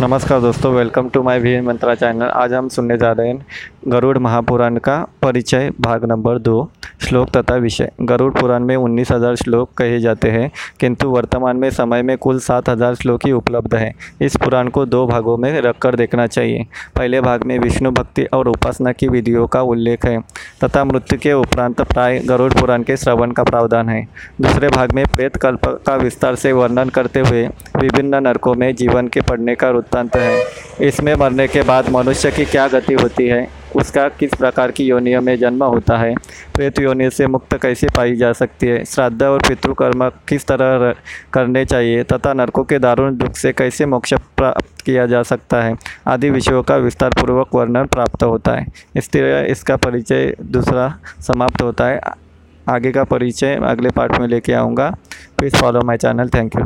नमस्कार दोस्तों welcome to my V Mantra channel आज हम सुनने जा रहे हैं गरुड़ महापुराण का परिचय भाग नंबर दो। श्लोक तथा विषय। गरुड़ पुराण में उन्नीस हज़ार श्लोक कहे जाते हैं, किंतु वर्तमान में समय में कुल सात हज़ार श्लोक ही उपलब्ध हैं। इस पुराण को दो भागों में रखकर देखना चाहिए। पहले भाग में विष्णु भक्ति और उपासना की विधियों का उल्लेख है, तथा मृत्यु के उपरांत प्राय गरुड़ पुराण के श्रवण का प्रावधान है। दूसरे भाग में प्रेत कल्प का विस्तार से वर्णन करते हुए विभिन्न नरकों में जीवन के पड़ने का वृत्तांत है। इसमें मरने के बाद मनुष्य की क्या गति होती है? उसका किस प्रकार की योनियों में जन्म होता है? प्रेत योनि से मुक्त कैसे पाई जा सकती है? श्राद्ध और पितृकर्म किस तरह करने चाहिए तथा नरकों के दारुण दुख से कैसे मोक्ष प्राप्त किया जा सकता है? आदि विषयों का विस्तार पूर्वक वर्णन प्राप्त होता है। इस तरह इसका परिचय दूसरा समाप्त होता है। आगे का परिचय अगले पार्ट में लेके आऊँगा। Please follow my channel. Thank you.